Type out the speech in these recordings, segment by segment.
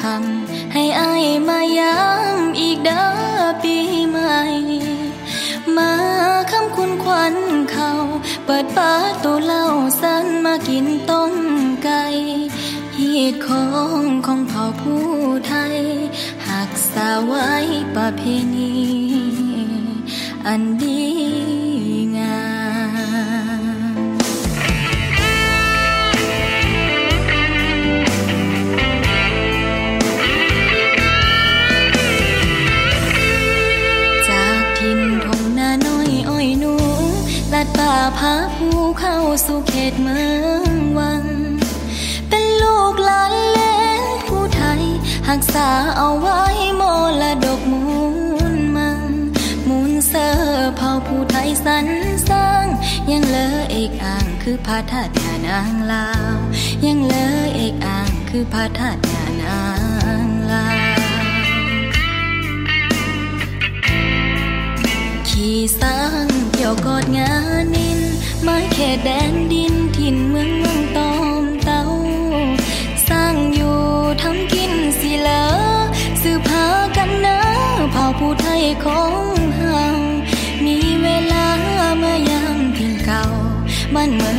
คำให้อายมาย้ำอีกเด้อปีใหม่ มาคำคุณควันเขาเปิดปาตูเล่าสันมากินต้มไก่ฮีดของของเผ่าผู้ไทยหักสาไว้ประเพณี สู่เขตเมืองวัง เป็นลูกหลานเล่นผู้ไทยหักษาเอาไว้มรดกมูลมัง มูลเสอเผ่าผู้ไทยสรรสร้าง ยังเหลือเอกอ่างคือพระธาตุยานางลาว ยังเหลือเอกอ่างคือพระธาตุยานางลาวขี่สร้างเกี่ยวกอดงานินไมาแค่แดนดินถิ่นเมืองเมืองตอมเตาสร้างอยู่ทำกินสิเลอสืบหากันนะเผ่าผู้ไทยของเฮามีเวลาเมื่อยามทิ้งเก่าบ้านเมือง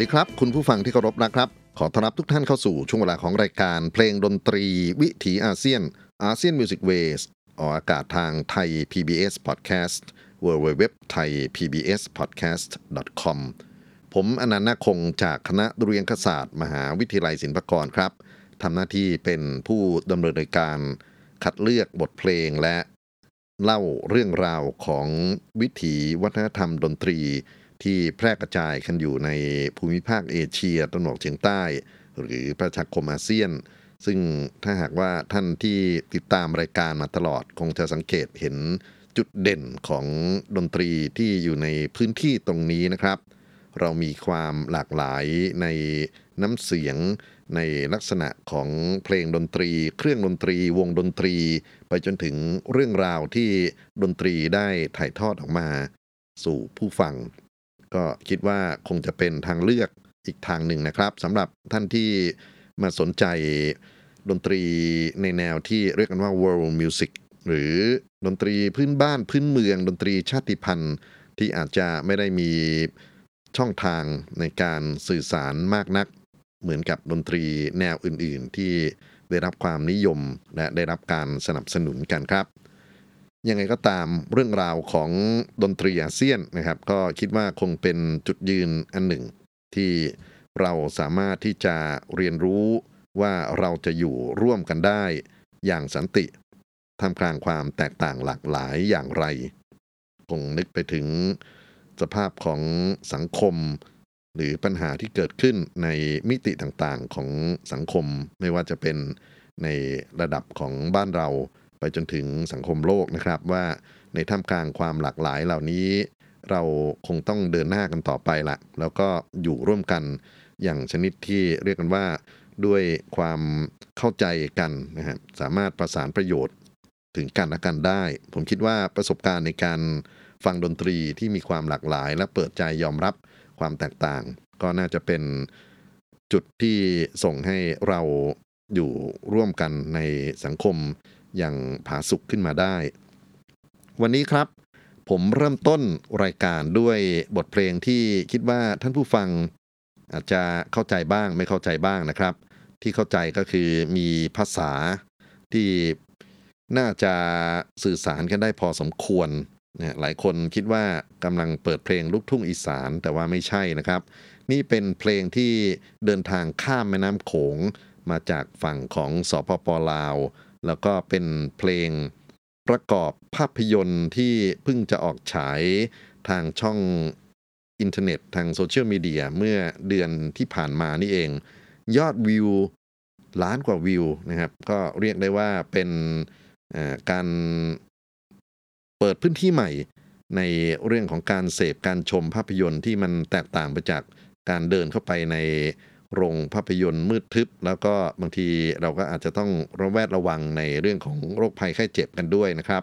ดีครับ คุณผู้ฟังที่เคารพนะครับ ขอต้อนรับทุกท่านเข้าสู่ช่วงเวลาของรายการ เพลงดนตรี วิถีอาเซียน ASEAN Music Ways ออกอากาศทางไทย PBS Podcast w w w t h a i PBS Podcast com ผมอานันท์นาคคงจากคณะดุริยางคศาสตร์ มหาวิทยาลัยศิลปากรครับทำหน้าที่เป็นผู้ดำเนินรายการคัดเลือกบทเพลงและเล่าเรื่องราวของวิถีวัฒนธรรมดนตรี ที่แพร่กระจายกันอยู่ในภูมิภาคเอเชียตะวันออกเฉียงใต้ หรือประชาคมอาเซียน ซึ่งถ้าหากว่าท่านที่ติดตามรายการมาตลอดคงจะสังเกตเห็นจุดเด่นของดนตรีที่อยู่ในพื้นที่ตรงนี้นะครับ เรามีความหลากหลายในน้ำเสียงในลักษณะของเพลงดนตรี เครื่องดนตรี วงดนตรี ไปจนถึงเรื่องราวที่ดนตรีได้ถ่ายทอดออกมา สู่ผู้ฟัง ก็คิดว่าคงจะเป็นทางเลือกอีกทางหนึ่งนะครับสำหรับท่านที่มาสนใจดนตรีในแนวที่เรียกกันว่า world music หรือดนตรีพื้นบ้านพื้นเมือง ดนตรีชาติพันธุ์ที่อาจจะไม่ได้มีช่องทางในการสื่อสารมากนัก เหมือนกับดนตรีแนวอื่น ๆ ที่ได้รับความนิยมและได้รับการสนับสนุนกันครับ ยังไงก็ตามเรื่องราวของดนตรีอาเซียนนะครับ ก็คิดว่าคงเป็นจุดยืนอันหนึ่ง ที่เราสามารถที่จะเรียนรู้ว่าเราจะอยู่ร่วมกันได้อย่างสันติท่ามกลางความแตกต่างหลากหลายอย่างไร คงนึกไปถึงสภาพของสังคม หรือปัญหาที่เกิดขึ้นในมิติต่างๆของสังคม ไม่ว่าจะเป็นในระดับของบ้านเรา ไปจนถึงสังคมโลกนะครับว่าในท่ามกลางความหลากหลายเหล่านี้ เราคงต้องเดินหน้ากันต่อไปละแล้วก็อยู่ร่วมกันอย่างชนิดที่เรียกกันว่าด้วยความเข้าใจกันนะครับสามารถประสานประโยชน์ถึงกันและกันได้ ผมคิดว่าประสบการณ์ในการฟังดนตรีที่มีความหลากหลาย และเปิดใจยอมรับความแตกต่าง ก็น่าจะเป็นจุดที่ส่งให้เราอยู่ร่วมกันในสังคม อย่างผาสุกขึ้นมาได้ วันนี้ครับ ผมเริ่มต้นรายการด้วยบทเพลงที่คิดว่าท่านผู้ฟัง อาจจะเข้าใจบ้างไม่เข้าใจบ้างนะครับ ที่เข้าใจก็คือมีภาษาที่น่าจะสื่อสารกันได้พอสมควรนะหลายคนคิดว่ากำลังเปิดเพลงลูกทุ่งอีสานแต่ว่าไม่ใช่นะครับ นี่เป็นเพลงที่เดินทางข้ามแม่น้ำโขงมาจากฝั่งของสปปลาว แล้วก็เป็นเพลงประกอบภาพยนตร์ที่เพิ่งจะออกฉายทางช่องอินเทอร์เน็ตทางโซเชียลมีเดียเมื่อเดือนที่ผ่านมานี่เอง ยอดวิวล้านกว่าวิวนะครับ ก็เรียกได้ว่าเป็นการเปิดพื้นที่ใหม่ในเรื่องของการเสพการชมภาพยนตร์ที่มันแตกต่างไปจากการเดินเข้าไปใน โรงภาพยนตร์มืดทึบ แล้วก็บางทีเราก็อาจจะต้องระแวดระวังในเรื่องของโรคภัยไข้เจ็บกันด้วยนะครับ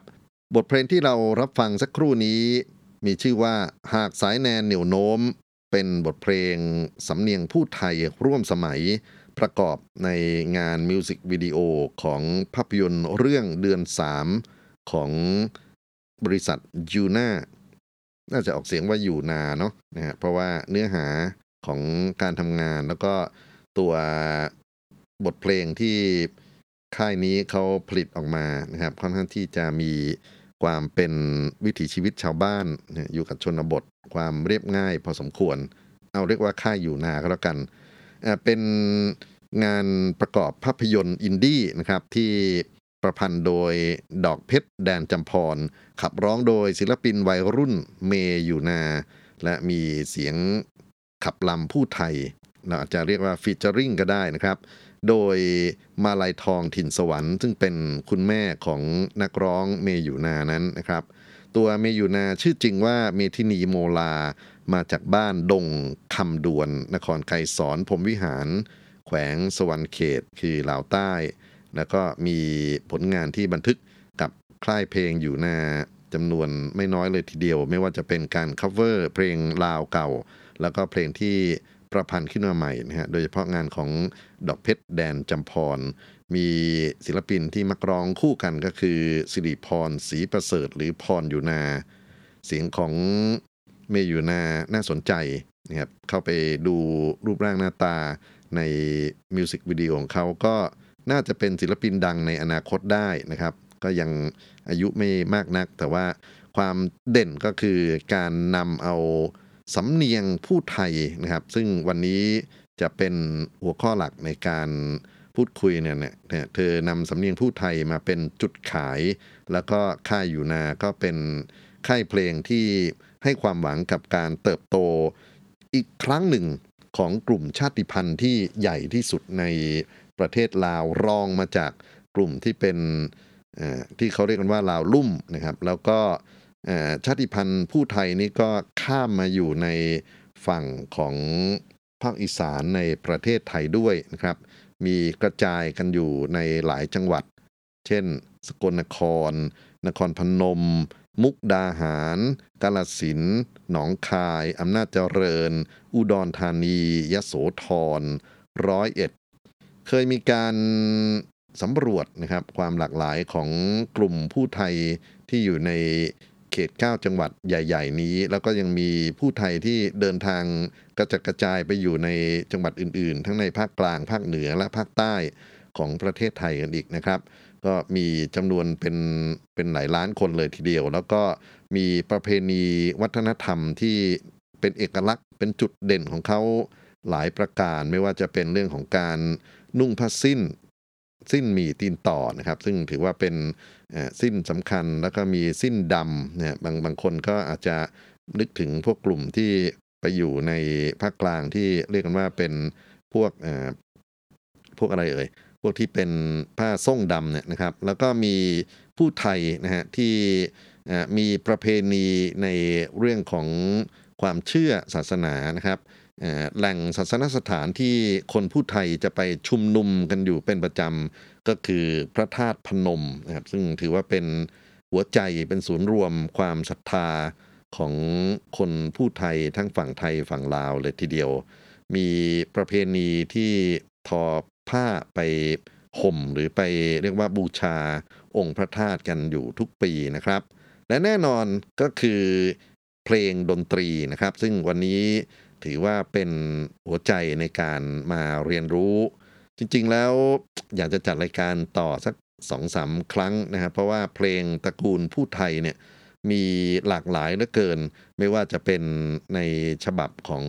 บทเพลงที่เรารับฟังสักครู่นี้มีชื่อว่าหากสายแนนเหนียวโน้ม เป็นบทเพลงสำเนียงพูดไทยร่วมสมัยประกอบในงานมิวสิกวิดีโอของภาพยนตร์เรื่องเดือน 3 ของบริษัทยูนาน่าจะออกเสียงว่าอยู่นาเนาะนะฮะเพราะว่าเนื้อหา ของการทำงาน แล้วก็ตัวบทเพลงที่ค่ายนี้เขาผลิตออกมานะครับค่อนข้างที่จะมีความเป็นวิถีชีวิตชาวบ้านอยู่กับชนบท ความเรียบง่ายพอสมควร เอาเรียกว่าค่ายอยู่นาก็แล้วกัน เป็นงานประกอบภาพยนตร์อินดี้นะครับที่ประพันธ์โดยดอกเพชรแดนจำพร ขับร้องโดยศิลปินวัยรุ่นเมย์อยู่นา และมีเสียง ขับลำผู้ไทย เราอาจจะเรียกว่า featuring ก็ได้นะครับ โดยมาลายทองถิ่นสวรรค์ ซึ่งเป็นคุณแม่ของนักร้องเมย์อยู่นานั้นนะครับ ตัวเมย์อยู่นาชื่อจริงว่าเมทินีโมลา มาจากบ้านดงคำดวน นครไกรสอนพรมวิหาร แขวงสวรรค์เขตคือลาวใต้ แล้วก็มีผลงานที่บันทึกกับค่ายเพลงอยู่นาจำนวนไม่น้อยเลยทีเดียว ไม่ว่าจะเป็นการ cover เพลงลาวเก่า แล้วก็เพลงที่ประพันธ์ขึ้นมาใหม่นะฮะ โดยเฉพาะงานของดอกเพชรแดนจำพร มีศิลปินที่มักร้องคู่กันก็คือสิริพรศรีประเสริฐหรือพรอยู่นา เสียงของเมย์อยูนาน่าสนใจนะครับ เข้าไปดูรูปร่างหน้าตาในมิวสิกวิดีโอของเขาก็น่าจะเป็นศิลปินดังในอนาคตได้นะครับ ก็ยังอายุไม่มากนัก แต่ว่าความเด่นก็คือการนำเอา สำเนียงผู้ไทยนะครับ ซึ่งวันนี้จะเป็นหัวข้อหลักในการพูดคุยเนี่ยเนี่ยเธอนำสำเนียงผู้ไทยมาเป็นจุดขาย แล้วก็ค่ายอยู่นาก็เป็นค่ายเพลงที่ให้ความหวังกับการเติบโตอีกครั้งหนึ่งของกลุ่มชาติพันธุ์ที่ใหญ่ที่สุดในประเทศลาวรองมาจากกลุ่มที่เป็นที่เขาเรียกกันว่าลาวลุ่มนะครับ แล้วก็ ชาติพันธุ์ผู้ไทยนี่ก็ข้ามมาอยู่ในฝั่งของภาคอีสานในประเทศไทยด้วยนะครับ มีกระจายกันอยู่ในหลายจังหวัด เช่น สกลนคร นครพนม มุกดาหาร กาลสินธุ์หนองคาย อำนาจเจริญ อุดรธานี ยโสธร ร้อยเอ็ด เคยมีการสำรวจนะครับความหลากหลายของกลุ่มผู้ไทยที่อยู่ใน ขต 9 จังหวัดใหญ่ ๆ นี้ แล้วก็ยังมีผู้ไทยที่เดินทางกระจัดกระจายไปอยู่ในจังหวัดอื่น ๆ ทั้งในภาคกลางภาคเหนือและภาคใต้ของประเทศไทยกันอีกนะครับ ก็มีจำนวนเป็นเป็นหลายล้านคนเลยทีเดียว แล้วก็มีประเพณีวัฒนธรรมที่เป็นเอกลักษณ์เป็นจุดเด่นของเขาหลายประการไม่ว่าจะเป็นเรื่องของการนุ่งผ้าสิ้น สิ้นหมีตีนต่อนะครับ ซึ่งถือว่าเป็น สิ้นสำคัญแล้วก็มีสิ้นดำเนี่ยบางบางคนก็อาจจะนึกถึงพวกกลุ่มที่ไปอยู่ในภาคกลางที่เรียกกันว่าเป็นพวกเอ่อพวกอะไรเอ่ยพวกที่เป็นผ้าส่งดำเนี่ยนะครับ แล้วก็มีผู้ไทยนะฮะที่มีประเพณีในเรื่องของความเชื่อศาสนานะครับ แหล่งศาสนสถานที่คนผู้ไทยจะไปชุมนุมกันอยู่เป็นประจำก็คือพระธาตุพนมนะครับซึ่งถือว่าเป็นหัวใจเป็นศูนย์รวมความศรัทธาของคนผู้ไทยทั้งฝั่งไทยฝั่งลาวเลยทีเดียว มีประเพณีที่ทอผ้าไปห่มหรือไปเรียกว่าบูชาองค์พระธาตุกันอยู่ทุกปีนะครับ และแน่นอนก็คือเพลงดนตรีนะครับ ซึ่งวันนี้ ถือว่าเป็นหัวใจในการมาเรียนรู้ จริงๆแล้วอยากจะจัดรายการต่อสักสองสามครั้งนะครับเพราะว่าเพลงตระกูลผู้ไทยเนี่ยมีหลากหลายเหลือเกิน ไม่ว่าจะเป็นในฉบับของ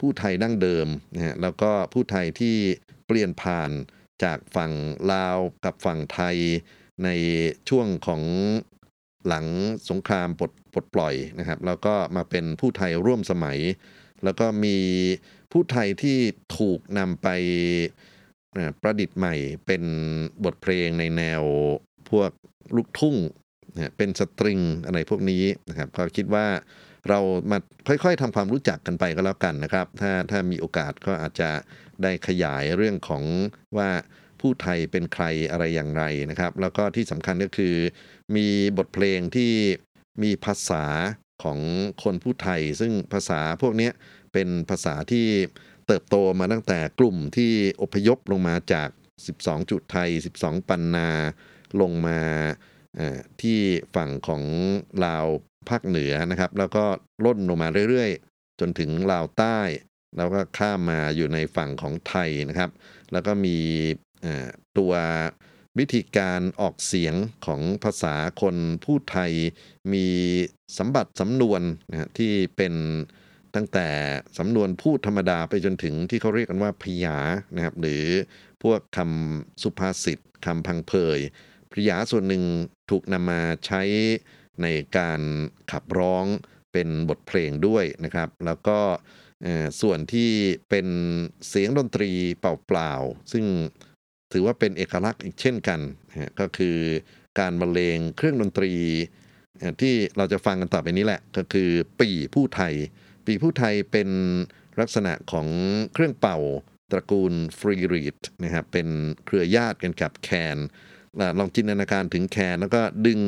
ผู้ไทยดั้งเดิมนะฮะแล้วก็ผู้ไทยที่เปลี่ยนผ่านจากฝั่งลาวกับฝั่งไทยในช่วงของหลังสงครามปลดปลดปล่อยนะครับ แล้วก็มาเป็นผู้ไทยร่วมสมัย แล้วก็มีผู้ไทยที่ถูกนำไปประดิษฐ์ใหม่เป็นบทเพลงในแนวพวกลูกทุ่งเป็นสตริงอะไรพวกนี้นะครับก็คิดว่าเรามาค่อยๆทำความรู้จักกันไปก็แล้วกันนะครับ ถ้าถ้ามีโอกาสก็อาจจะได้ขยายเรื่องของว่าผู้ไทยเป็นใครอะไรอย่างไรนะครับ แล้วก็ที่สำคัญก็คือ มีบทเพลงที่มีภาษา ของคนผู้ไทย ซึ่งภาษาพวกนี้เป็นภาษาที่เติบโตมาตั้งแต่กลุ่มที่อพยพลงมาจาก 12 จุดไทย 12 ปันนาลงมาที่ฝั่งของลาวภาคเหนือนะครับ แล้วก็ล่นลงมาเรื่อยๆ จนถึงลาวใต้ แล้วก็ข้ามมาอยู่ในฝั่งของไทยนะครับ แล้วก็มีตัว วิธีการออกเสียงของภาษาคนพูดไทย มีสมบัติสำนวนนะฮะที่เป็นตั้งแต่สำนวนพูดธรรมดาไปจนถึงที่เขาเรียกกันว่าพยานะครับ หรือพวกคำสุภาษิตคำพังเพยปริยาส่วนหนึ่งถูกนำมาใช้ในการขับร้องเป็นบทเพลงด้วยนะครับ แล้วก็ส่วนที่เป็นเสียงดนตรีเปล่าๆ ซึ่ง ถือว่าเป็นเอกลักษณ์อีกเช่นกันนะก็คือการบรรเลงเครื่องดนตรี ที่เราจะฟังกันต่อไปนี้แหละ ก็คือปีผู้ไทย ปีผู้ไทยเป็นลักษณะของเครื่องเป่าตระกูลฟรีรีดนะครับเป็นเครือญาติกันกับแคนลองจินตนาการถึงแคนแล้วก็ดึง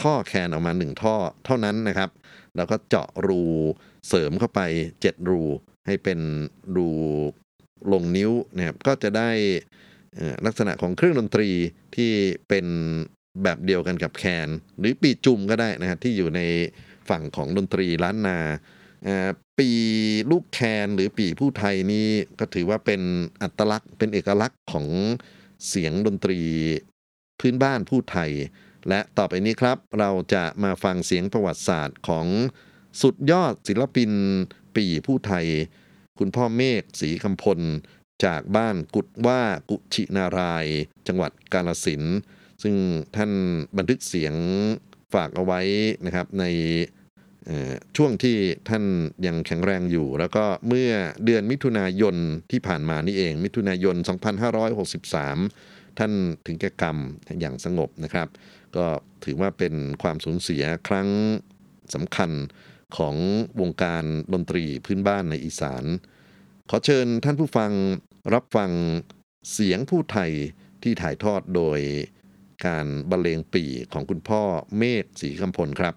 ท่อแคนออกมาหนึ่งท่อเท่านั้นนะครับ แล้วก็เจาะรูเสริมเข้าไป 7 รูให้เป็นรูลงนิ้วนะครับก็จะได้ ลักษณะของเครื่องดนตรีที่เป็นแบบเดียวกันกับแคน หรือปีจุ่มก็ได้นะครับที่อยู่ในฝั่งของดนตรีล้านนาปีลูกแคนหรือปีผู้ไทยนี่ก็ถือว่าเป็นอัตลักษณ์เป็นเอกลักษณ์ของเสียงดนตรีพื้นบ้านผู้ไทย และต่อไปนี้ครับ เราจะมาฟังเสียงประวัติศาสตร์ของสุดยอดศิลปินปีผู้ไทย คุณพ่อเมฆศรีคำพล จากบ้านกุดว่ากุชินาราย จังหวัดกาลสินซึ่งท่านบันทึกเสียงฝากเอาไว้นะครับในช่วงที่ท่านยังแข็งแรงอยู่ แล้วก็เมื่อเดือนมิถุนายนที่ผ่านมานี่เอง มิถุนายน 2563 ท่านถึงแก่กรรมอย่างสงบนะครับ ก็ถือว่าเป็นความสูญเสียครั้งสำคัญของวงการดนตรีพื้นบ้านในอีสาน ขอเชิญท่านผู้ฟัง รับฟังเสียงผู้ไทยที่ถ่ายทอดโดยการบรรเลงปีของคุณพ่อเมฆศรีคำพลครับ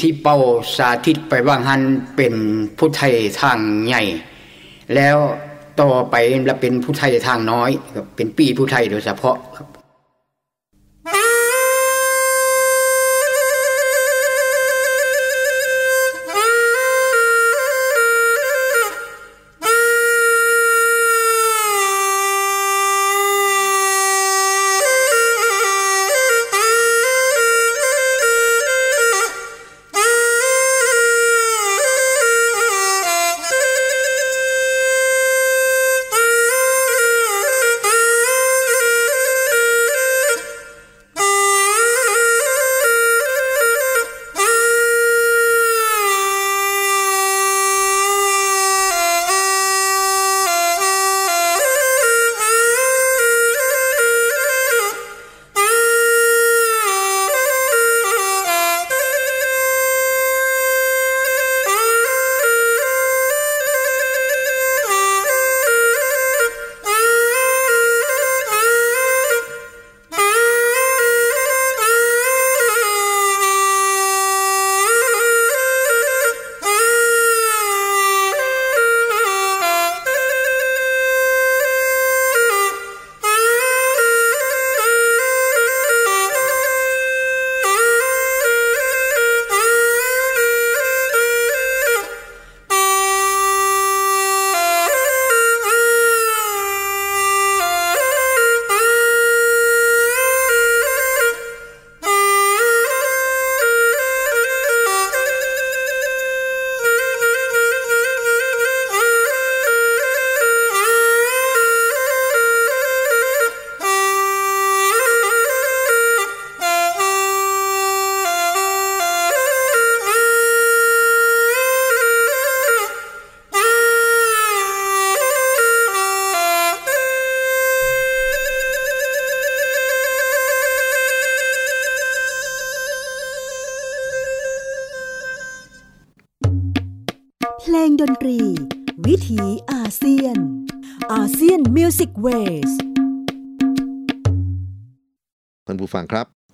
ที่เป้าสาธิตไปว่างหันเป็นผู้ไทยทางใหญ่ แล้วต่อไปแล้วเป็นผู้ไทยทางน้อย เป็นปีผู้ไทยโดยเฉพาะครับ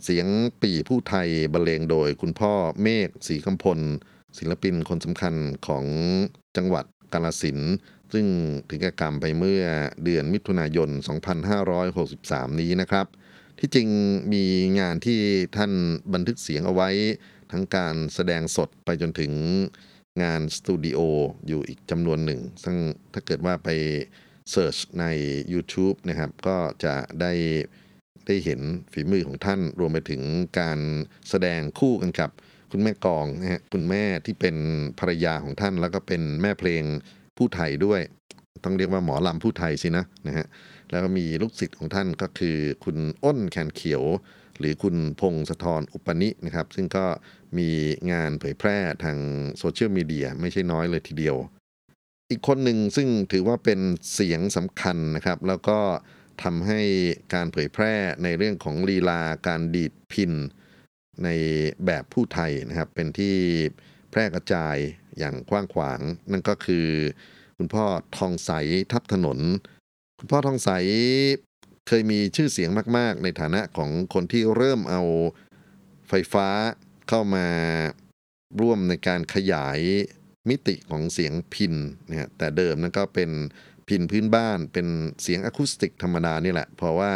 เสียงปี่ผู้ไทยบรรเลงโดยคุณพ่อเมฆศรีคำพล ศิลปินคนสำคัญของจังหวัดกาฬสินธุ์ซึ่งถึงแก่กรรมไปเมื่อเดือนมิถุนายน 2563 นี้นะครับ ที่จริงมีงานที่ท่านบันทึกเสียงเอาไว้ ทั้งการแสดงสดไปจนถึงงานสตูดิโออยู่อีกจำนวนหนึ่ง ซึ่งถ้าเกิดว่าไป search ใน YouTube นะครับ ก็จะได้ ได้เห็นฝีมือของท่านรวมไปถึงการแสดงคู่กันกับ คุณแม่กองนะฮะคุณแม่ที่เป็นภรรยาของท่าน แล้วก็เป็นแม่เพลงผู้ไทยด้วย ต้องเรียกว่าหมอลำผู้ไทยสินะนะฮะแล้วก็มีลูกศิษย์ของท่านก็คือคุณอ้นแคนเขียว หรือคุณพงศธรอุปนินะครับ ซึ่งก็มีงานเผยแพร่ทางโซเชียลมีเดียไม่ใช่น้อยเลยทีเดียว อีกคนหนึ่งซึ่งถือว่าเป็นเสียงสำคัญนะครับ แล้วก็ ทำให้การเผยแพร่ในเรื่องของลีลาการดีดพินในแบบผู้ไทยนะครับ เป็นที่แพร่กระจายอย่างกว้างขวาง นั่นก็คือ คุณพ่อทองใสทับถนน คุณพ่อทองใสเคยมีชื่อเสียงมาก ๆ ในฐานะของคนที่เริ่มเอาไฟฟ้าเข้ามาร่วมในการขยายมิติของเสียงพินนะฮะแต่เดิมนั้นก็เป็น พินพื้นบ้านเป็นเสียงอะคูสติกธรรมดานี่แหละ เพราะว่า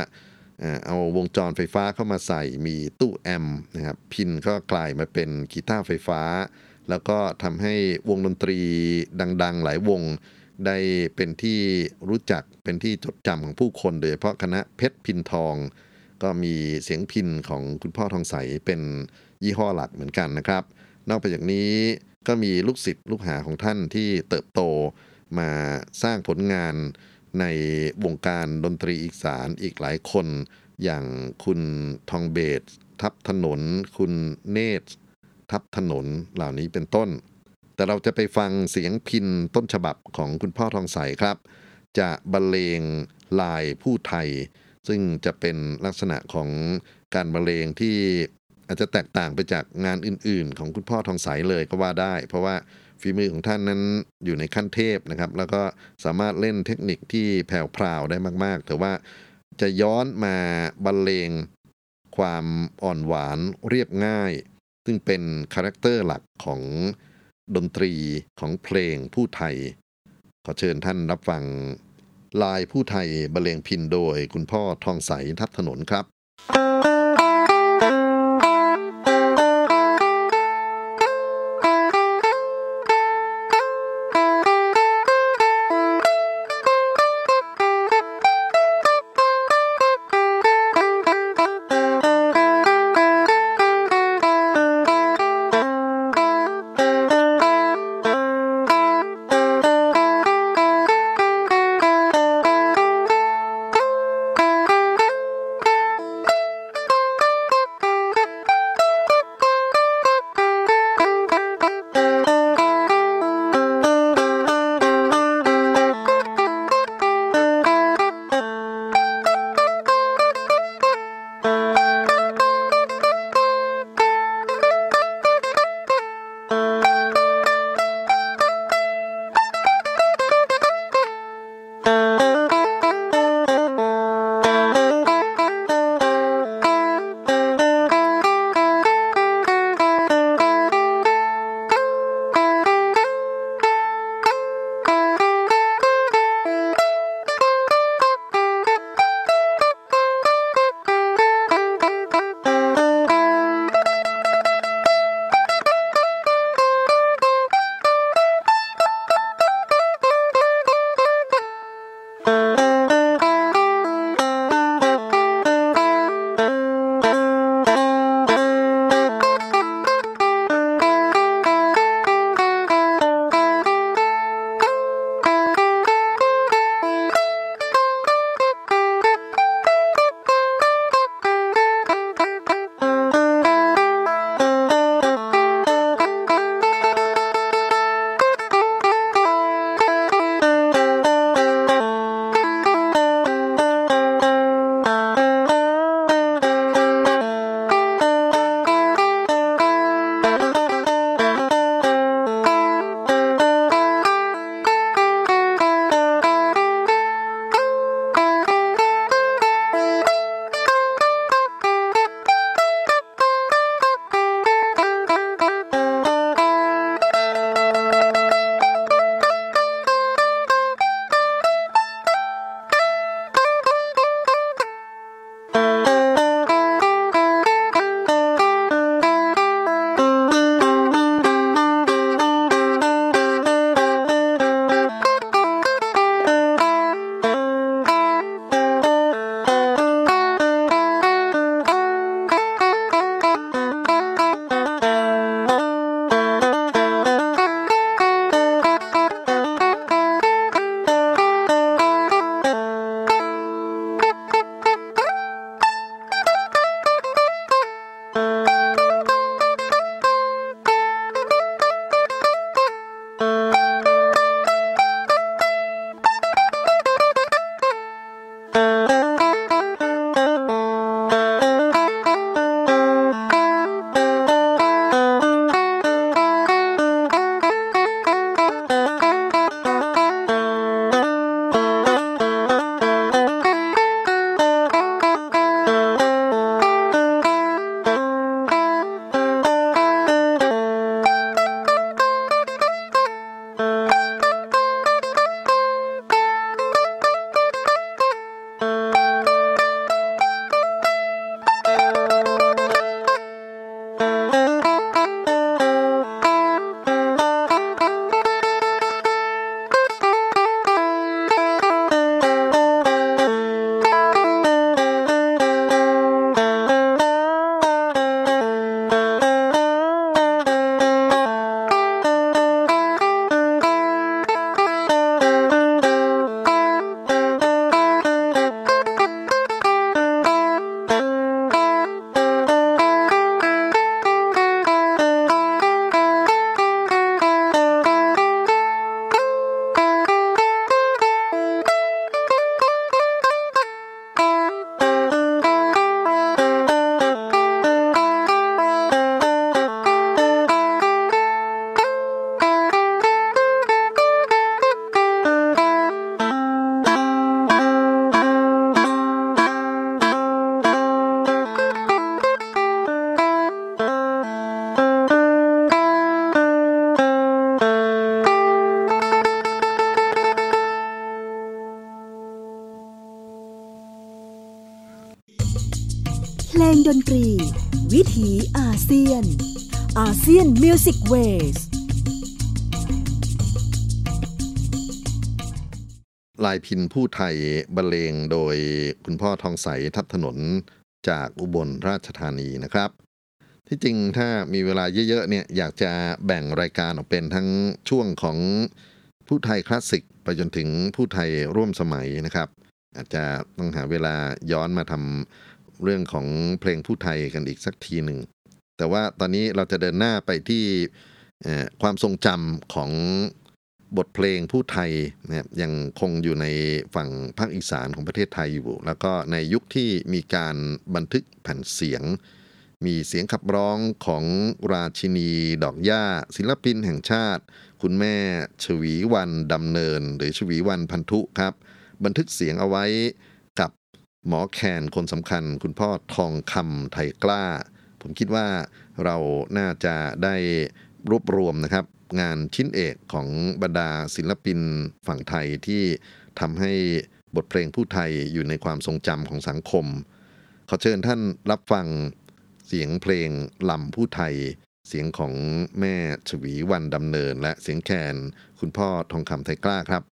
เอาวงจรไฟฟ้าเข้ามาใส่มีตู้แอมป์นะครับพินก็กลายมาเป็นกีตาร์ไฟฟ้า แล้วก็ทำให้วงดนตรีดังๆ หลายวงได้เป็นที่รู้จักเป็นที่จดจำของผู้คนโดยเฉพาะคณะเพชรพินทอง ก็มีเสียงพินของคุณพ่อทองใสเป็นยี่ห้อหลักเหมือนกันนะครับ นอกไปจากนี้ก็มีลูกศิษย์ลูกหาของท่านที่เติบโต มาสร้างผลงานในวงการดนตรีอีสานอีกหลายคน อย่างคุณทองเบสทับถนน คุณเนตรทับถนนเหล่านี้เป็นต้น แต่เราจะไปฟังเสียงพินต้นฉบับของคุณพ่อทองใสครับ จะบรรเลงลายผู้ไทย ซึ่งจะเป็นลักษณะของการบรรเลงที่อาจจะแตกต่างไปจากงานอื่น ๆ ของคุณพ่อทองใสเลยก็ว่าได้ เพราะว่า ฝีมือของท่านนั้นอยู่ในขั้นเทพนะครับ แล้วก็สามารถเล่นเทคนิคที่แพรวพราวได้มาก ๆ แต่ว่าจะย้อนมาบรรเลงความอ่อนหวานเรียบง่าย ซึ่งเป็น character หลักของดนตรีของเพลงผู้ไทย ขอเชิญท่านรับฟังลายผู้ไทยบรรเลงพินโดยคุณพ่อทองใสทับถนนครับายพินผู้ไทยบรรเลงโดยคุณพ่อทองใสทับถนนจากอุบลราชธานีนะครับ ที่จริงถ้ามีเวลาเยอะๆเนี่ยอยากจะแบ่งรายการออกเป็นทั้งช่วงของผู้ไทยคลาสสิกไปจนถึงผู้ไทยร่วมสมัยนะครับ อาจจะต้องหาเวลาย้อนมาทำเรื่องของเพลงผู้ไทยกันอีกสักทีหนึ่ง แต่ว่าตอนนี้เราจะเดินหน้าไปที่ความทรงจำของ บทเพลงผู้ไทยนะครับยังคงอยู่ในฝั่งภาคอีสานของประเทศไทยอยู่ แล้วก็ในยุคที่มีการบันทึกแผ่นเสียง มีเสียงขับร้องของราชินีดอกหญ้า ศิลปินแห่งชาติ คุณแม่ชวีวันดำเนิน หรือชวีวันพันธุครับ บันทึกเสียงเอาไว้กับหมอแคนคนสำคัญ คุณพ่อทองคำไทยกล้า ผมคิดว่าเราน่าจะได้รวบรวมนะครับ งานชิ้นเอกของบรรดาศิลปินฝั่งไทยที่ทำให้บทเพลงผู้ไทยอยู่ในความทรงจำของสังคม ขอเชิญท่านรับฟังเสียงเพลงลำผู้ไทย เสียงของแม่ชวีวันดำเนิน และเสียงแคนคุณพ่อทองคำไทยกล้าครับ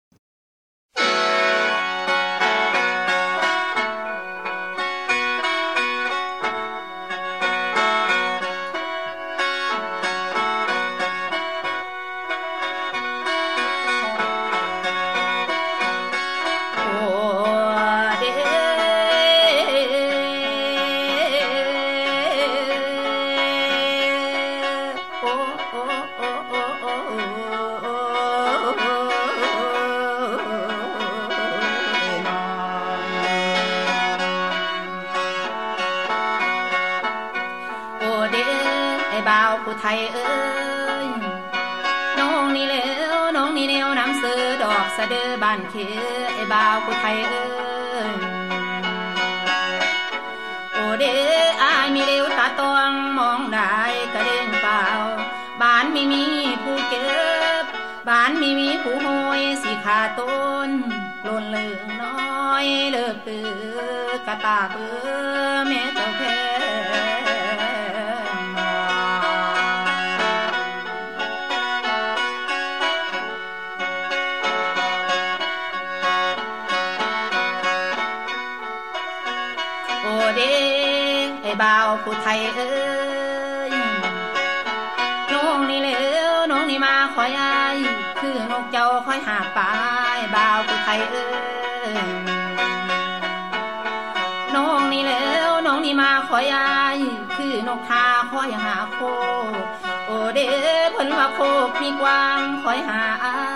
ต้องมองได้กระเด้งเปล่าบ้านไม่มีผู้เก็บบ้านไม่มีผู้โอยสีขาต้นหล่นเลืองน้อยเลิกตือกระตาเปื้อแม่เจ้าแพ้ ทยเอ้ยน้องนี่เลวน้องนี่มาคอยอายคือนกเจ้าคอยหาปลายบ่าวผู้ไทยเอ้ยน้องนี่เลวน้องนี่มาคอยอายคือนกทาคอยหาโค โอเด้เพิ่นว่าโคกมีกวางคอยหาอาย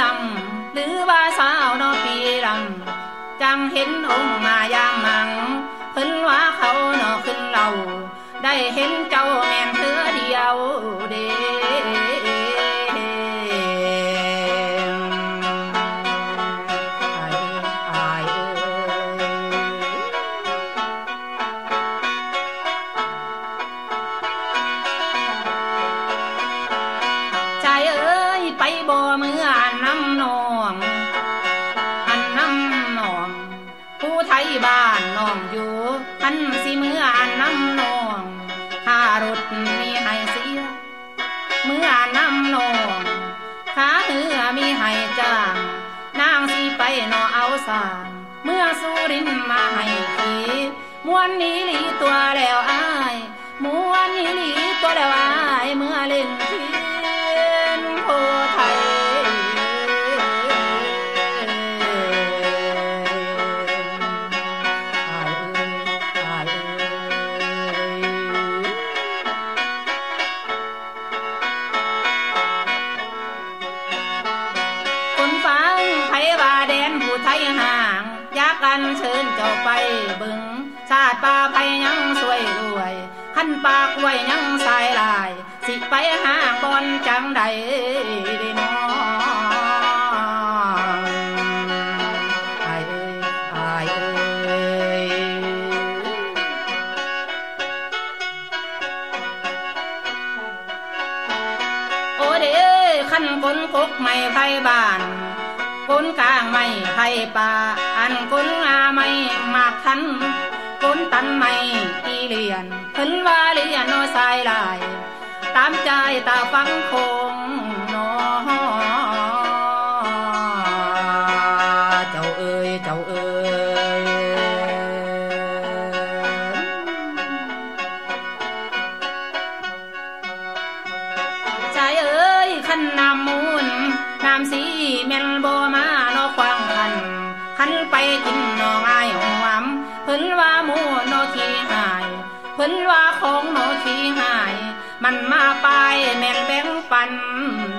ลำหรือว่าสาวนอปีลำจังเห็นองค์มาย่างมังเพิ่นว่าเขานอขึ้นเราได้เห็นเจ้า ปากกล้วยยังสายลาย สิไปหาบอนจังใดเด้น้องอายเอ้ยอายเอ้ยโอเด้ขันกลกกไม่ไผบ้านกลกลางไม่ไผป่าอันกลงาไม่มากทันกลตันไม่อี เลียนเพิ่นว่าเลียนโนสายลาย ตามใจตาฟังคงัน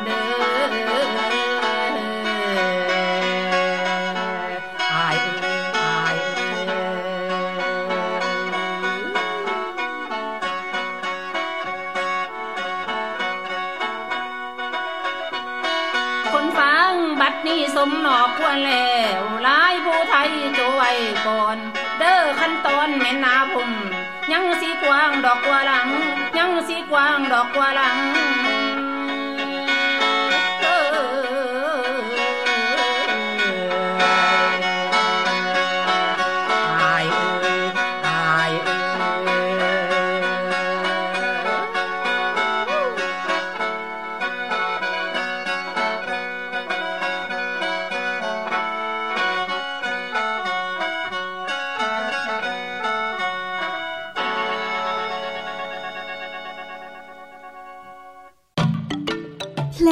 เด้ออายเอ้ยอายเอ้ยคนฟังบัดนี้สมหนอกควรแล้วลายผู้ไทยจวยก่อน เด้อขั้นตอนแม่นาพุ่มยังสีกว้างดอกกว่าหลัง ยังสีกว้างดอกกว่าหลัง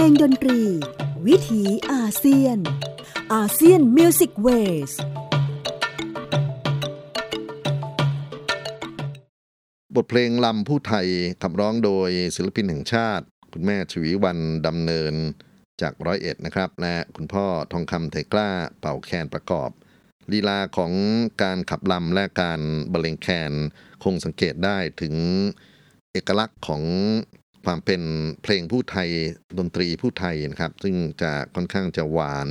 งดนตรี วิถีอาเซียน ASEAN Music Waysบทเพลงลำผู้ไทยขับร้องโดยศิลปินแห่งชาติ คุณแม่ฉวีวรรณ ดำเนินจากร้อยเอ็ดนะครับ และคุณพ่อทองคำไทยกล้าเป่าแคนประกอบลีลาของการขับลำและการบรรเลงแคน คงสังเกตได้ถึงเอกลักษณ์ของ ความเป็นเพลงผู้ไทยดนตรีผู้ไทยนะครับ ซึ่งจะค่อนข้างจะหวาน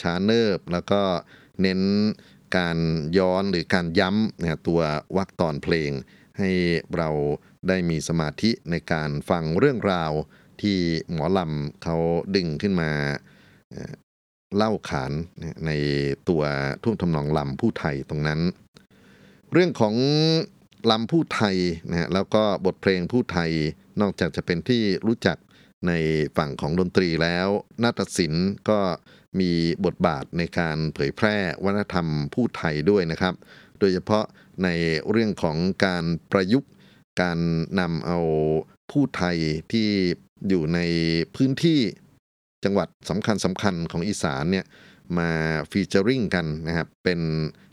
ช้าเนิบ แล้วก็เน้นการย้อนหรือการย้ำนะตัววรรคตอนเพลง ให้เราได้มีสมาธิในการฟังเรื่องราวที่หมอลำเขาดึงขึ้นมาเล่าขานในตัวท่วงทำนองลำผู้ไทยตรงนั้น เรื่องของลำผู้ไทยนะฮะแล้วก็บทเพลงผู้ไทย นอกจากจะเป็นที่รู้จักในฝั่งของดนตรีแล้วนาฏศิลป์ก็มีบทบาทในการเผยแพร่วัฒนธรรมผู้ไทยด้วยนะครับ โดยเฉพาะในเรื่องของการประยุกต์การนำเอาผู้ไทยที่อยู่ในพื้นที่จังหวัดสำคัญสำคัญของอีสานเนี่ยมาฟีเจอริงกันนะครับ เป็น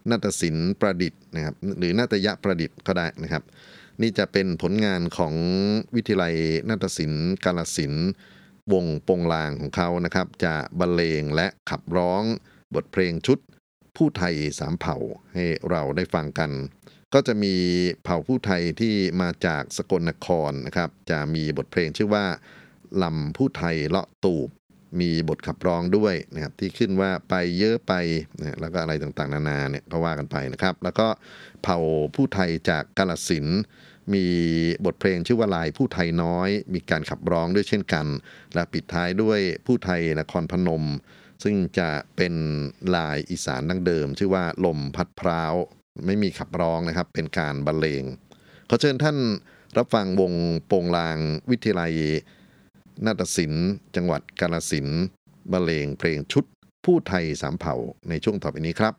นาฏศิลป์ประดิษฐ์นะครับหรือนาฏยะประดิษฐ์ก็ได้นะครับ นี่จะเป็นผลงานของวิทยาลัยนาฏศิลป์กาลสินธุ์วงโปงลางของเขานะครับ จะบรรเลงและขับร้องบทเพลงชุด ผู้ไทยสามเผ่าให้เราได้ฟังกัน ก็จะมีเผ่าผู้ไทยที่มาจากสกลนครนะครับ จะมีบทเพลงชื่อว่าลำผู้ไทยเลาะตูบ มีบทขับร้องด้วยนะครับที่ขึ้นว่าไปเยอะไปนะแล้วก็อะไรต่างๆ นานาเนี่ยก็ว่ากันไปนะครับ แล้วก็เผ่าผู้ไทยจากกาลสินมีบทเพลงชื่อว่าลายผู้ไทยน้อย มีการขับร้องด้วยเช่นกัน และปิดท้ายด้วยผู้ไทยนครพนม ซึ่งจะเป็นลายอีสานดั้งเดิม ชื่อว่าลมพัดพร้าว ไม่มีขับร้องนะครับ เป็นการบรรเลงขอเชิญท่านรับฟังวงโปงลางวิทยาลัย นาฏศิลป์ จังหวัดกาลสินบรรเลงเพลงชุดผู้ไทยสามเผ่าในช่วงต่อไปนี้ครับ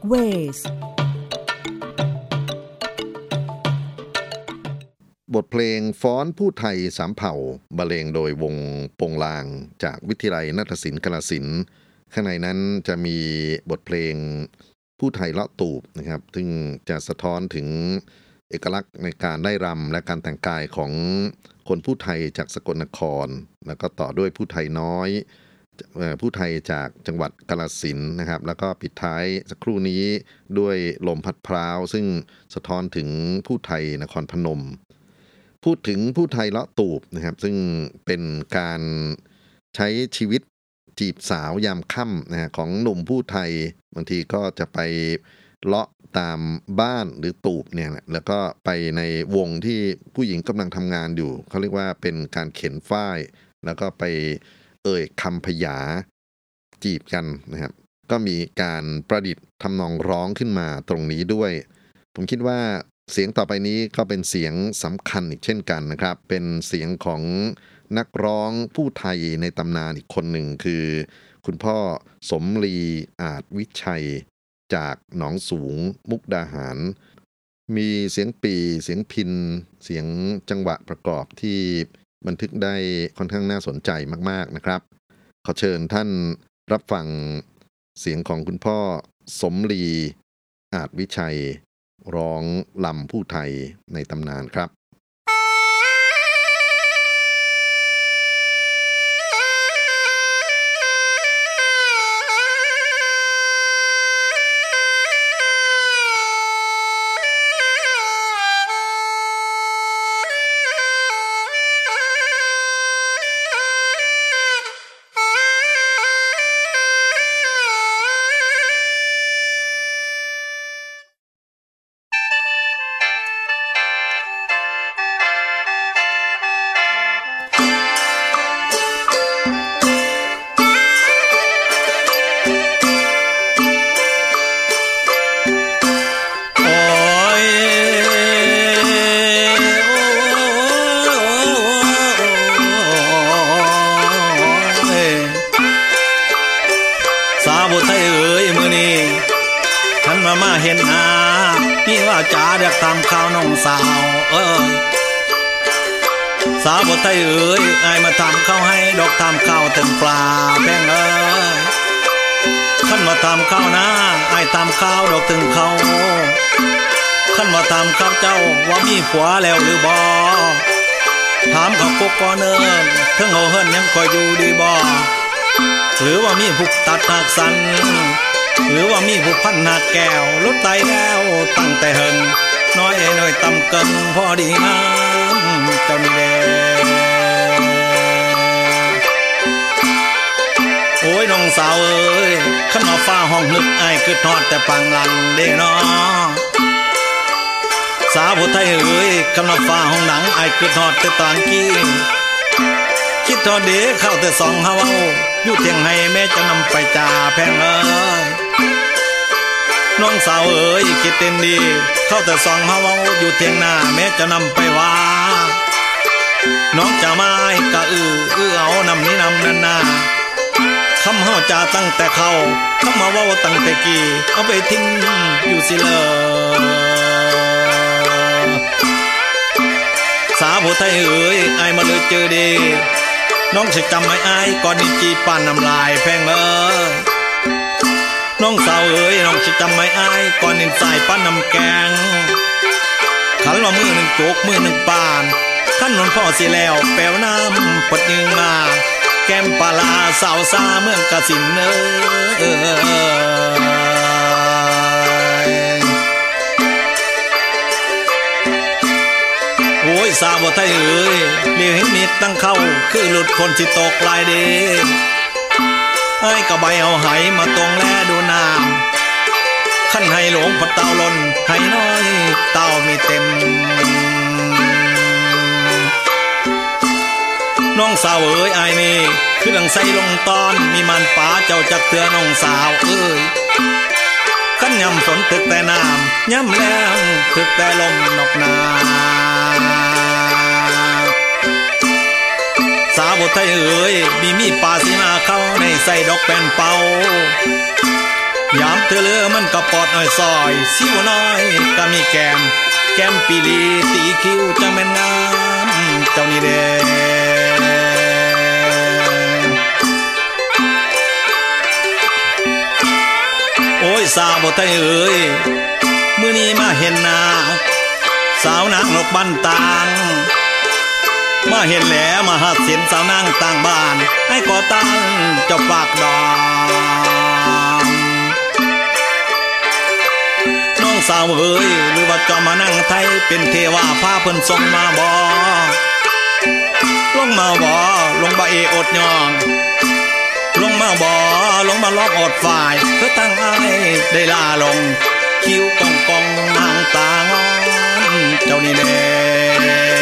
กเวสบทเพลงฟ้อนผู้ไทยสามเผ่าบรรเลงโดยวงโปงลาง จากวิทยาลัยนาฏศิลป์กาลสินข้างในนั้นจะมีบทเพลงผู้ไทยเลาะตูบนะครับ ซึ่งจะสะท้อนถึงเอกลักษณ์ในการได้รำและการแต่งกายของคนผู้ไทยจากสกลนคร แล้วก็ต่อด้วยผู้ไทยน้อย ผู้ไทยจากจังหวัดกาลสินนะครับ แล้วก็ปิดท้ายสักครู่นี้ด้วยลมพัดพร้าว ซึ่งสะท้อนถึงผู้ไทยนครพนม พูดถึงผู้ไทยเลาะตูบนะครับ ซึ่งเป็นการใช้ชีวิตจีบสาวยามค่ำนะฮะของหนุ่มผู้ไทยบางทีก็จะไปเลาะตามบ้านหรือตูบเนี่ยแหละแล้วก็ไปในวงที่ผู้หญิงกำลังทำงานอยู่ เขาเรียกว่าเป็นการเข็นฝ้าย แล้วก็ไป เอ่ยคำพยาจีบกันนะครับ ก็มีการประดิษฐ์ทำนองร้องขึ้นมาตรงนี้ด้วย ผมคิดว่าเสียงต่อไปนี้ก็เป็นเสียงสำคัญอีกเช่นกันนะครับ เป็นเสียงของนักร้องผู้ไทยในตำนานอีกคนหนึ่งคือ คุณพ่อสมรีอาจวิชัย จากหนองสูงมุกดาหาร มีเสียงปี เสียงพิน เสียงจังหวะประกอบที่ บันทึกได้ค่อนข้างน่าสนใจมาก ๆนะครับ ขอเชิญท่านรับฟังเสียงของคุณพ่อสมรีอาจวิชัย ร้องลำผู้ไทยในตำนานครับ ว่าแล้วหรือบ่ถามเขากุกก่อนเนินถึงเขาเฮิรนยังคอยอยู่ดีบ่หรือว่ามีผู้ตัดหักสัน หรือว่ามีผู้พันหักแก้วลดไตแล้วตั้งแต่เฮินน้อยน้อยต่ำเกินพอดีงามเจ้านี่เด้โอ้ยน้องสาวเอ้ยขันมาฟ้าห้องนึกไอ้คือทอดแต่ปังหลังเด้น้อาวผู้ไทยเอ้ยคำนาฟ้าห้องหนังไอ้คือทอดแต่ตอนกี้คิดทอดเดเข้าแต่สองเฮาเอาอยู่เทียงให้แม่จะนำไปจ่าแพงเอ้ยน้องสาวเอ้ยคิดเต็นดี เข้าแต่สองเฮาเอาอยู่เทียงหน้าแม่จะนำไปว่าน้องจะมาให้กะอืออื้อเอานำนี้นำนันนาคำเฮาจาตั้งแต่เขาคำมาว่าตั้งแต่กี้เอาไปทิ้งอยู่สิเลย ผู้ไทยเอ๋ยไอายมาเลยเจอดี น้องสิจำไม่อายก่อนนี้จีปานน้ำลายแพงเอ้ยน้องสาวเอ๋ยน้องสิจำไม่อายก่อนนี้ใส่ป้านน้ำแกงขันว่ามือหนึ่งโจกมือหนึ่งปานขันนนพ่อสิแล้วแปลวน้ำปดยิงมา แก้มปลาลาสาวซาเมืองกะสินเนอ โอ้ยสาวไทยเอ้ยเลี้ยวให้มิดตั้งเข้า คือหลุดคนสิตกลายเดไอ้กะใบเอาไหมาตรงแลดูน้ำขั้นให้หลงพัดเต่าลนให้น้อยเต่ามีเต็ม น้องสาวเอ้ยไอ้นี่เครื่องใส่ลงตอนมีมันป๋าเจ้าจักเตือน้องสาวเอ้ย นยำฝนตึกแต่น้ำย้ำแรงตึกแต่ลมนอกนาสาวบทไทยเอ๋ยมีมีปาสีมาเข้าในใส่ดอกแป้นเป่ายามเธอเลือมันก็ปอดหน่อยซอยสิวน้อยก็มีแกม แกมปีลีตีคิ้วจังแม่นงามเจ้านี่เด้ สาวบ่ไทยเอ๋ยมื้อนี้มาเห็นหน้าสาวนางนกบันต่างมาเห็นแล้วมาหัดเสียนสาวนางต่างบ้าน ให้ก่อตั้งเจ้าปากดองน้องสาวเอ๋ยหรือว่าจอมานั่งไทยเป็นเทวาพาเพิ่นทรงมาบอลงมาบอลงบาเออดยอง ลงมาบ่ลงมาลอกอดฝ่ายเพื่อตั้งไอ้ได้ลาลง คิ้วกองกองนางตางอนเจ้านี่แน่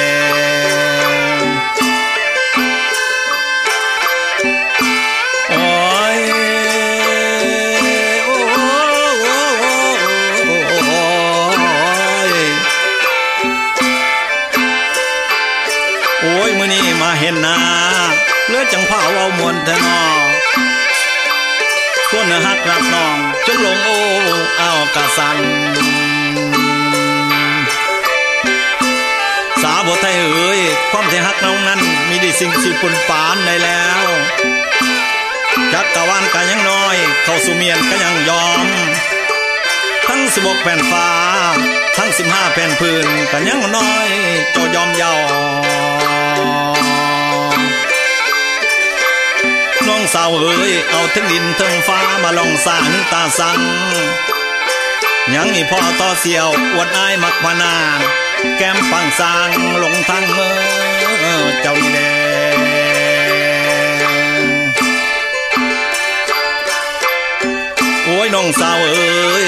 โอ้ยโอ้ยโอ้ยมื้อนี้มาเห็นหน้าเลือจังพาเว้ามวนแต่นอ คนหักรักน้องจงลงโอ้เอากะสันสาวบทไทยเอ๋ยความที่หักน้องนั้น มีดีสิ่งสิปุ่นปานได้แล้วจักกะวานกันยังน้อย เข้าสู่เมียนก็ยังยอม ทั้งสิบกแผ่นฟ้า ทั้งสิบห้าแผ่นพื้นกันยังน้อยเจ้ายอมยอ น้องสาวเอ๋ยเอาทั้งดินทั้งฟ้ามาลองสร้างตาสังยังมีพ่อต่อเสียวอวดอายมักพนานแก้มฟังสร้างลงทางเมื่อเจ้านี่แดโอ้ยน้องสาวเอ๋ย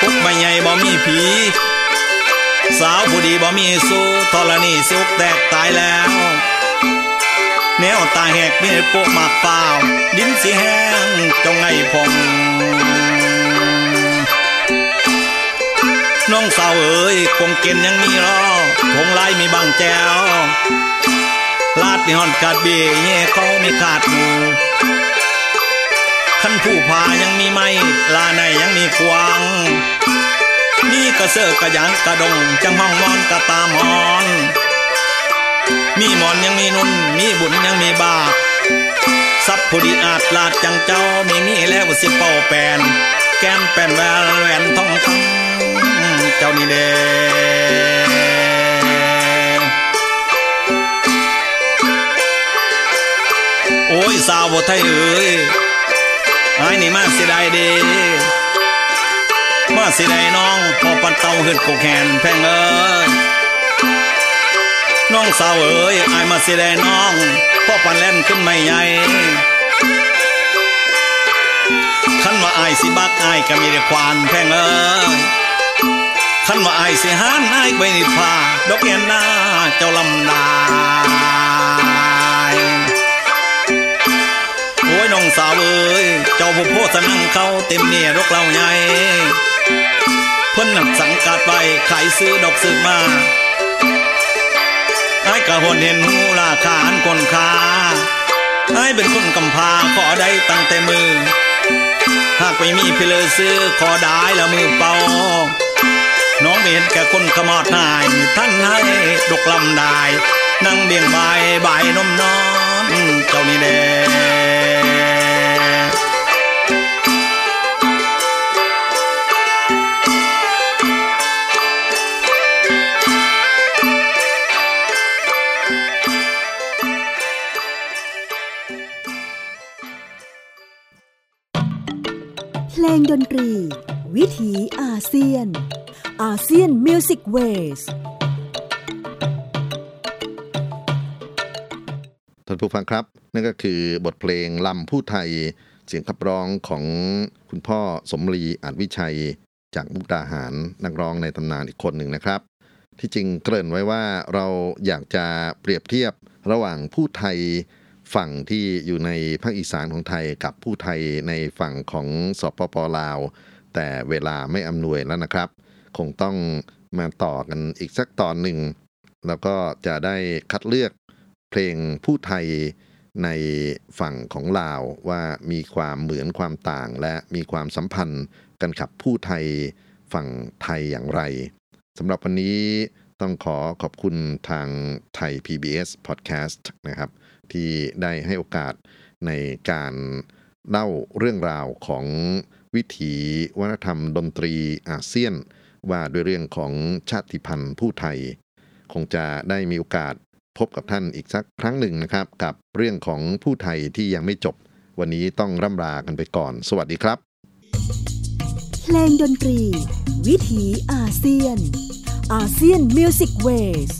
ปุ๊กไม่ใหญ่บ่มีผีสาวผู้ดีบ่มีสู้ทรณีสุกแตกตายแล้ว แนวตาแหกมีโปะมากเปล่า ดินสีแห้งจงไงพงน้องสาวเอ๋ยคงเกณฑ์ยังมีรอคงไล่มีบางแจวลาดมีหอนกาดเบี้ยเย่เขามีขาดหมูขันผู้พายังมีไม่ลาในยังมีควางนี่กระเซาะกระยังกระดงจังห้องมอนกระตามอน มีหมอนยังมีนุ่นมีบุญยังมีบาปสับผู้ดีอาจลาดจังเจ้ามีมีแล้วสิเป่าแปนแก้มแป้นแหวนแหวนทองคำเจ้านี่เด้โอ้ยสาวบทไทยเอ้ยไอ้นี่มาเสียดายเด้มาเสียดายน้องพอปันเตาเหินโกแขนแพงเอ้ย น้องสาวเอ๋ยอายมาเสียดน้องพ่อปันแล่นขึ้นไม่ใหญ่ขันว่าอายสิบักอายก็มีแต่ควานแพงเอ้ยขันว่าอายสิหานอายไปนิพาดอกเอ็นนาเจ้าลำนาโอ้ยน้องสาวเอ๋ยเจ้าผู้โพสนั่งเขาเต็มเนี่ยรกเราใหญ่เพิ่นหนักสังกัดไปขายซื้อดอกซื้อมา กะหนเห็นหูราคาอันคนคาไอ้เป็นคนกำพาขอได้ตั้งแต่มือ หากไม่มีพิเลซื้อขอได้ละมือเป่า น้องไม่เห็นแก่คนขมอดนายท่านให้ดกลำได้นั่งเบี่ยงใบใบนมน้อง กเวสท่านผู้ฟังครับ นั่นก็คือบทเพลงลำผู้ไทย เสียงขับร้องของคุณพ่อสมรีอาจวิชัย จากมุกดาหารนักร้องในตำนานอีกคนหนึ่งนะครับ ที่จริงเกริ่นไว้ว่าเราอยากจะเปรียบเทียบระหว่างผู้ไทยฝั่งที่อยู่ในภาคอีสานของไทยกับผู้ไทยในฝั่งของสปปลาว แต่เวลาไม่อำนวยแล้วนะครับ คงต้อง มาต่อกันอีกสักตอนหนึ่ง แล้วก็จะได้คัดเลือกเพลงผู้ไทยในฝั่งของลาวว่ามีความเหมือนความต่างและมีความสัมพันธ์กันกับผู้ไทยฝั่งไทยอย่างไรสำหรับวันนี้ต้องขอขอบคุณทางไทย PBS Podcast นะครับ ที่ได้ให้โอกาสในการเล่าเรื่องราวของวิถีวัฒนธรรมดนตรีอาเซียน ว่าด้วยเรื่องของชาติพันธุ์ผู้ไทย คงจะได้มีโอกาสพบกับท่านอีกสักครั้งหนึ่งนะครับ กับเรื่องของผู้ไทยที่ยังไม่จบ วันนี้ต้องร่ำลากันไปก่อน สวัสดีครับ เพลงดนตรี วิถีอาเซียน ASEAN Music Wayส